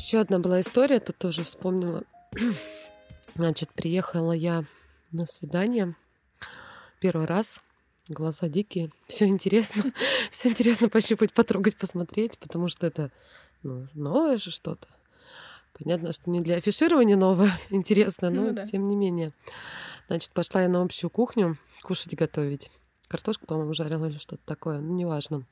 Еще одна была история, тут тоже вспомнила. Значит, приехала я на свидание первый раз. Глаза дикие. Все интересно. Все интересно пощупать, потрогать, посмотреть, потому что это ну, новое же что-то. Понятно, что не для афиширования новое, интересно, но ну, да. тем не менее. Значит, пошла я на общую кухню кушать готовить. Картошку, по-моему, жарила или что-то такое, ну, неважно.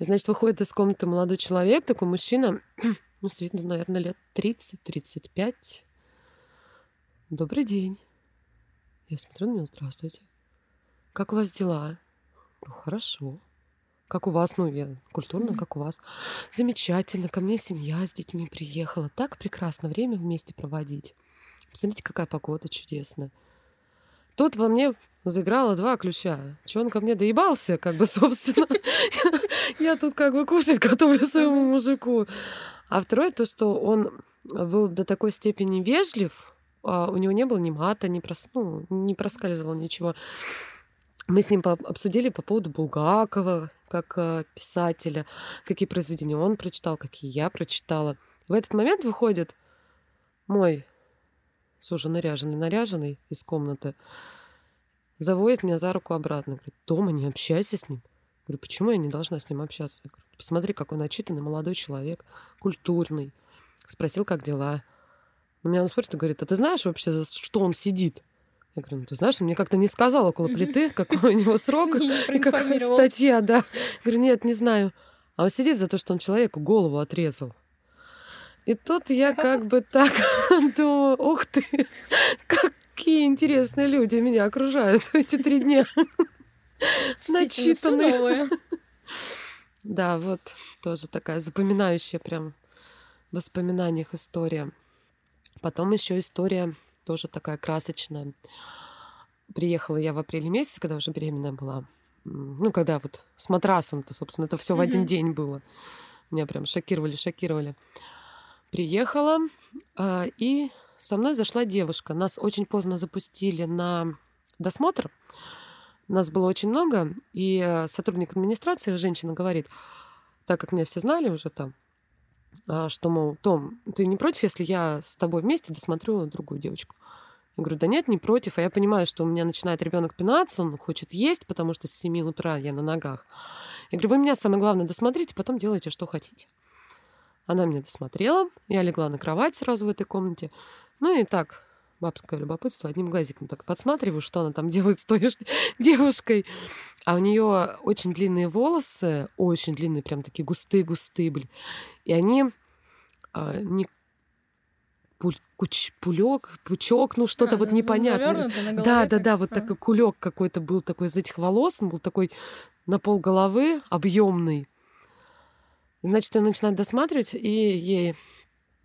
И, значит, выходит из комнаты молодой человек, такой мужчина, ну, с виду, наверное, лет 30-35. Добрый день. Я смотрю на него, здравствуйте. Как у вас дела? Ну, хорошо. Как у вас? Ну, я культурно, mm-hmm. как у вас. Замечательно. Ко мне семья с детьми приехала. Так прекрасно время вместе проводить. Посмотрите, какая погода чудесная. Тут во мне заиграло два ключа. Че он ко мне доебался, как бы, собственно. Я тут как бы кушать готовлю своему мужику. А второе, то, что он был до такой степени вежлив, а у него не было ни мата, ни, прос... ну, не проскальзывал ничего. Мы с ним обсудили по поводу Булгакова, как э, писателя, какие произведения он прочитал, какие я прочитала. В этот момент выходит мой уже наряженный, наряженный из комнаты, заводит меня за руку обратно. Говорит, Тома, не общайся с ним. Говорю, почему я не должна с ним общаться? Я говорю, посмотри, какой начитанный молодой человек, культурный. Спросил, как дела. На меня он смотрит и говорит, а ты знаешь вообще, за что он сидит? Я говорю, ну ты знаешь, он мне как-то не сказал около плиты, какой у него срок и какая статья, да. Я говорю, нет, не знаю. А он сидит за то, что он человеку голову отрезал. И тут я как бы так думаю, ух ты, какие интересные люди меня окружают эти три дня. Начитанные. Да, вот тоже такая запоминающая прям в воспоминаниях история. Потом еще история тоже такая красочная. Приехала я в апреле месяце, когда уже беременная была. Ну, когда вот с матрасом-то, собственно, это все в один день было. Меня прям шокировали, шокировали. Приехала, а, и со мной зашла девушка. Нас очень поздно запустили на досмотр. Нас было очень много, и э, сотрудник администрации, женщина, говорит, так как меня все знали уже там, а, что, мол, Том, ты не против, если я с тобой вместе досмотрю другую девочку? Я говорю, да нет, не против. А я понимаю, что у меня начинает ребенок пинаться, он хочет есть, потому что с 7 утра я на ногах. Я говорю, вы меня самое главное досмотрите, потом делайте, что хотите. Она меня досмотрела, я легла на кровать сразу в этой комнате. Ну и так, бабское любопытство, одним глазиком так подсматриваю, что она там делает с той девушкой. А у нее очень длинные волосы, очень длинные, прям такие густые-густые были. И они а, не пуль, куч, пулек, пучок, ну что-то а, вот непонятное. Да, да, да, вот а. такой кулек какой-то был такой из этих волос, он был такой на пол головы, объемный. Значит, он начинает досматривать, и ей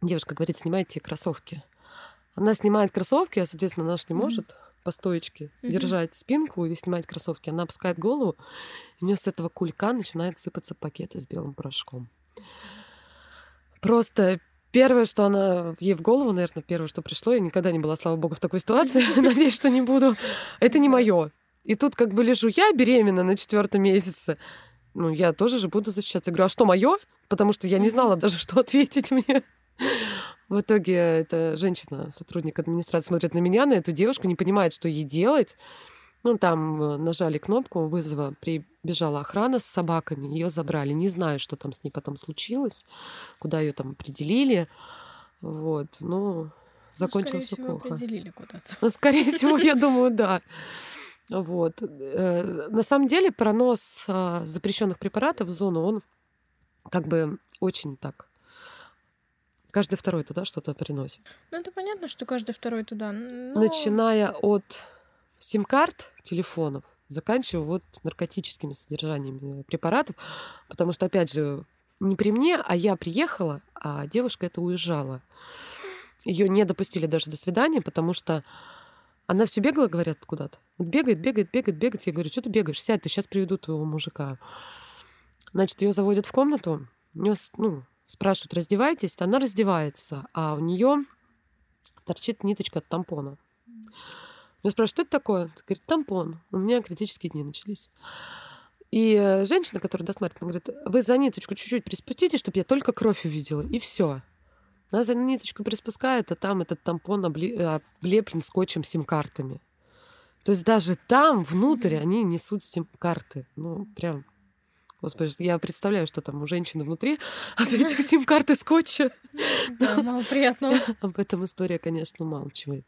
девушка говорит, снимайте кроссовки. Она снимает кроссовки, а, соответственно, она же не может по стоечке mm-hmm. держать спинку и снимать кроссовки. Она опускает голову, и у нее с этого кулька начинает сыпаться пакеты с белым порошком. Просто первое, что она ей в голову, наверное, первое, что пришло, я никогда не была, слава богу, в такой ситуации, надеюсь, что не буду. Это не мое. И тут как бы лежу я беременна на четвертом месяце, ну, я тоже же буду защищаться. Я говорю, а что, мое? Потому что я не знала даже, что ответить мне. В итоге эта женщина, сотрудник администрации, смотрит на меня, на эту девушку, не понимает, что ей делать. Ну, там э, нажали кнопку вызова, прибежала охрана с собаками, ее забрали. Не знаю, что там с ней потом случилось, куда ее там определили. Вот, ну, закончилось ну, все плохо. определили куда-то. Ну, скорее всего, я думаю, да. Вот. Э, на самом деле пронос а, запрещенных препаратов в зону, он как бы очень так каждый второй туда что-то приносит. Ну, это понятно, что каждый второй туда. Но... Начиная от сим-карт телефонов, заканчивая вот наркотическими содержаниями препаратов, потому что, опять же, не при мне, а я приехала, а девушка это уезжала. Ее не допустили даже до свидания, потому что она все бегала, говорят, куда-то. Вот бегает, бегает, бегает, бегает. Я говорю, что ты бегаешь? Сядь, ты сейчас приведу твоего мужика. Значит, ее заводят в комнату, у нее, ну, спрашивают, раздевайтесь, она раздевается, а у нее торчит ниточка от тампона. Я спрашиваю, что это такое? Говорит, тампон. У меня критические дни начались. И э, женщина, которая досматривает, говорит, вы за ниточку чуть-чуть приспустите, чтобы я только кровь увидела, и все. Нас за ниточку приспускают, а там этот тампон э, облеплен скотчем сим-картами. То есть даже там, внутрь, они несут сим-карты. Ну, прям Господи, я представляю, что там у женщины внутри от этих сим-карт скотча. Да, мало приятного. Об этом история, конечно, умалчивает.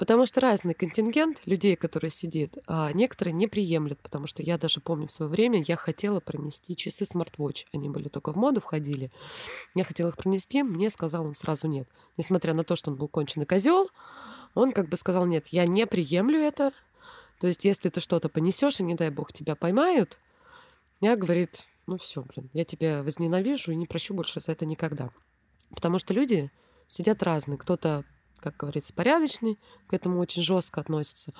Потому что разный контингент людей, которые сидит, а некоторые не приемлют, потому что я даже помню в свое время, я хотела пронести часы смарт-вотч. Они были только в моду, входили. Я хотела их пронести, мне сказал он сразу нет. Несмотря на то, что он был конченый козел, он как бы сказал нет, я не приемлю это. То есть, если ты что-то понесешь, и не дай бог тебя поймают, я говорит, ну все, блин, я тебя возненавижу и не прощу больше за это никогда. Потому что люди сидят разные. Кто-то как говорится, порядочный, к этому очень жестко относится.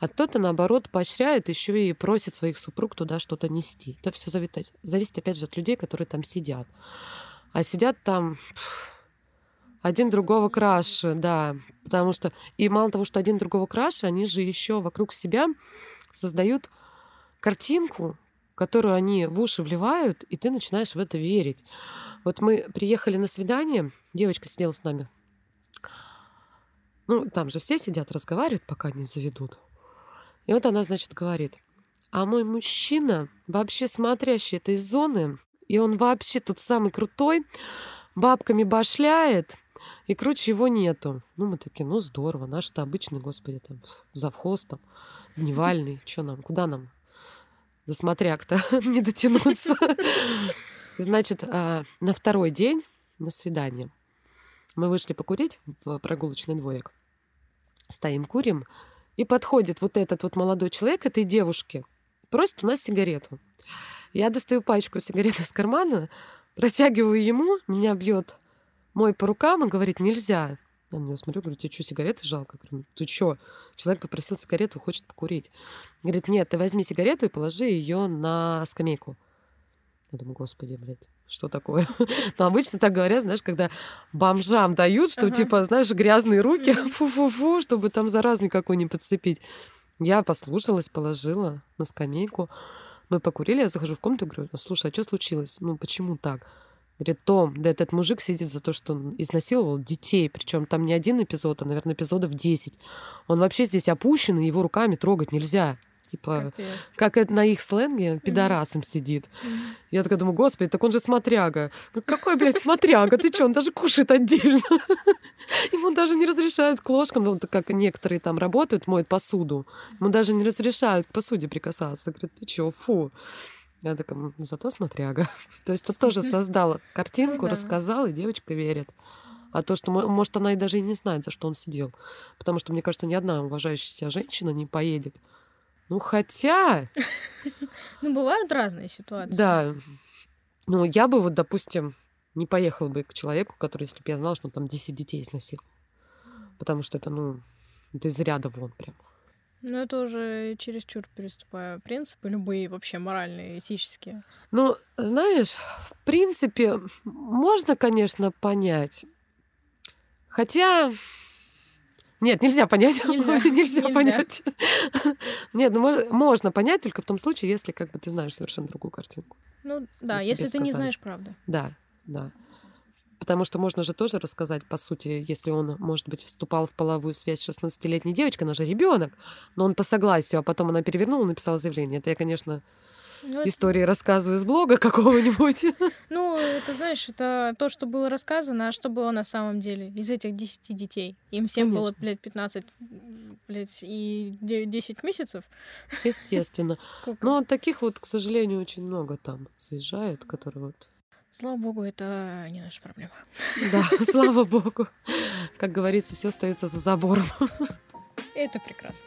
А кто-то, наоборот, поощряет еще и просит своих супруг туда что-то нести. Это все зависит, зависит, опять же, от людей, которые там сидят. А сидят там один другого краше, да. Потому что, и мало того, что один другого краше, они же еще вокруг себя создают картинку, которую они в уши вливают, и ты начинаешь в это верить. Вот мы приехали на свидание, девочка сидела с нами, ну, там же все сидят, разговаривают, пока не заведут. И вот она, значит, говорит, а мой мужчина, вообще смотрящий этой зоны, и он вообще тут самый крутой, бабками башляет, и круче его нету. Ну, мы такие, ну, здорово, наш-то обычный, господи, там, завхоз, там, дневальный, что нам, куда нам до смотряк-то не дотянуться. Значит, а, на второй день, на свидание, мы вышли покурить в прогулочный дворик. Стоим, курим. И подходит вот этот вот молодой человек этой девушке, просит у нас сигарету. Я достаю пачку сигарет из кармана, протягиваю ему, меня бьет мой по рукам и говорит, нельзя. Я на него смотрю, говорю, тебе что, сигареты жалко? Я говорю, ты что? Человек попросил сигарету, хочет покурить. Говорит, нет, ты возьми сигарету и положи ее на скамейку. Я думаю, господи, блядь, что такое? Но обычно так говорят, знаешь, когда бомжам дают, что ага. типа, знаешь, грязные руки, фу-фу-фу, чтобы там заразу никакой не подцепить. Я послушалась, положила на скамейку. Мы покурили, я захожу в комнату и говорю, слушай, а что случилось? Ну, почему так? Говорит, Том, да этот мужик сидит за то, что он изнасиловал детей. Причем там не один эпизод, а, наверное, эпизодов 10. Он вообще здесь опущен, и его руками трогать нельзя. Типа, Капец. как это на их сленге, пидорасом mm-hmm. сидит. Mm-hmm. Я такая думаю, господи, так он же смотряга. Ну, какой, блядь, смотряга? Ты что, он даже кушает отдельно. Ему даже не разрешают к ложкам, ну, как некоторые там работают, моют посуду. Ему даже не разрешают к посуде прикасаться. Говорит, ты что, фу. Я такая, зато смотряга. То есть он тоже создал картинку, ну рассказал, и девочка верит. А то, что, может, она и даже и не знает, за что он сидел. Потому что, мне кажется, ни одна уважающая себя женщина не поедет ну, хотя... Ну, бывают разные ситуации. Да. Ну, я бы вот, допустим, не поехал бы к человеку, который, если бы я знала, что он там 10 детей изнасиловал. Потому что это, ну, это из ряда вон прям. Ну, это уже чересчур переступая принципы, любые вообще моральные, этические. Ну, знаешь, в принципе, можно, конечно, понять. Хотя нет, нельзя понять. Нельзя, нельзя, нельзя понять. Нет, ну можно понять только в том случае, если как бы ты знаешь совершенно другую картинку. Ну да, если ты не знаешь правду. Да, да. Потому что можно же тоже рассказать, по сути, если он, может быть, вступал в половую связь с 16-летней девочкой, она же ребенок, но он по согласию, а потом она перевернула, написала заявление. Это я, конечно, ну, истории это... рассказываю с блога какого-нибудь. Ну, это, знаешь, это то, что было рассказано, а что было на самом деле из этих 10 детей. Им всем Конечно. было, блядь, 15 блядь, и 10 месяцев. Естественно. Сколько? Но таких вот, к сожалению, очень много там заезжают, которые вот Слава богу, это не наша проблема. Да, слава богу. Как говорится, все остается за забором. Это прекрасно.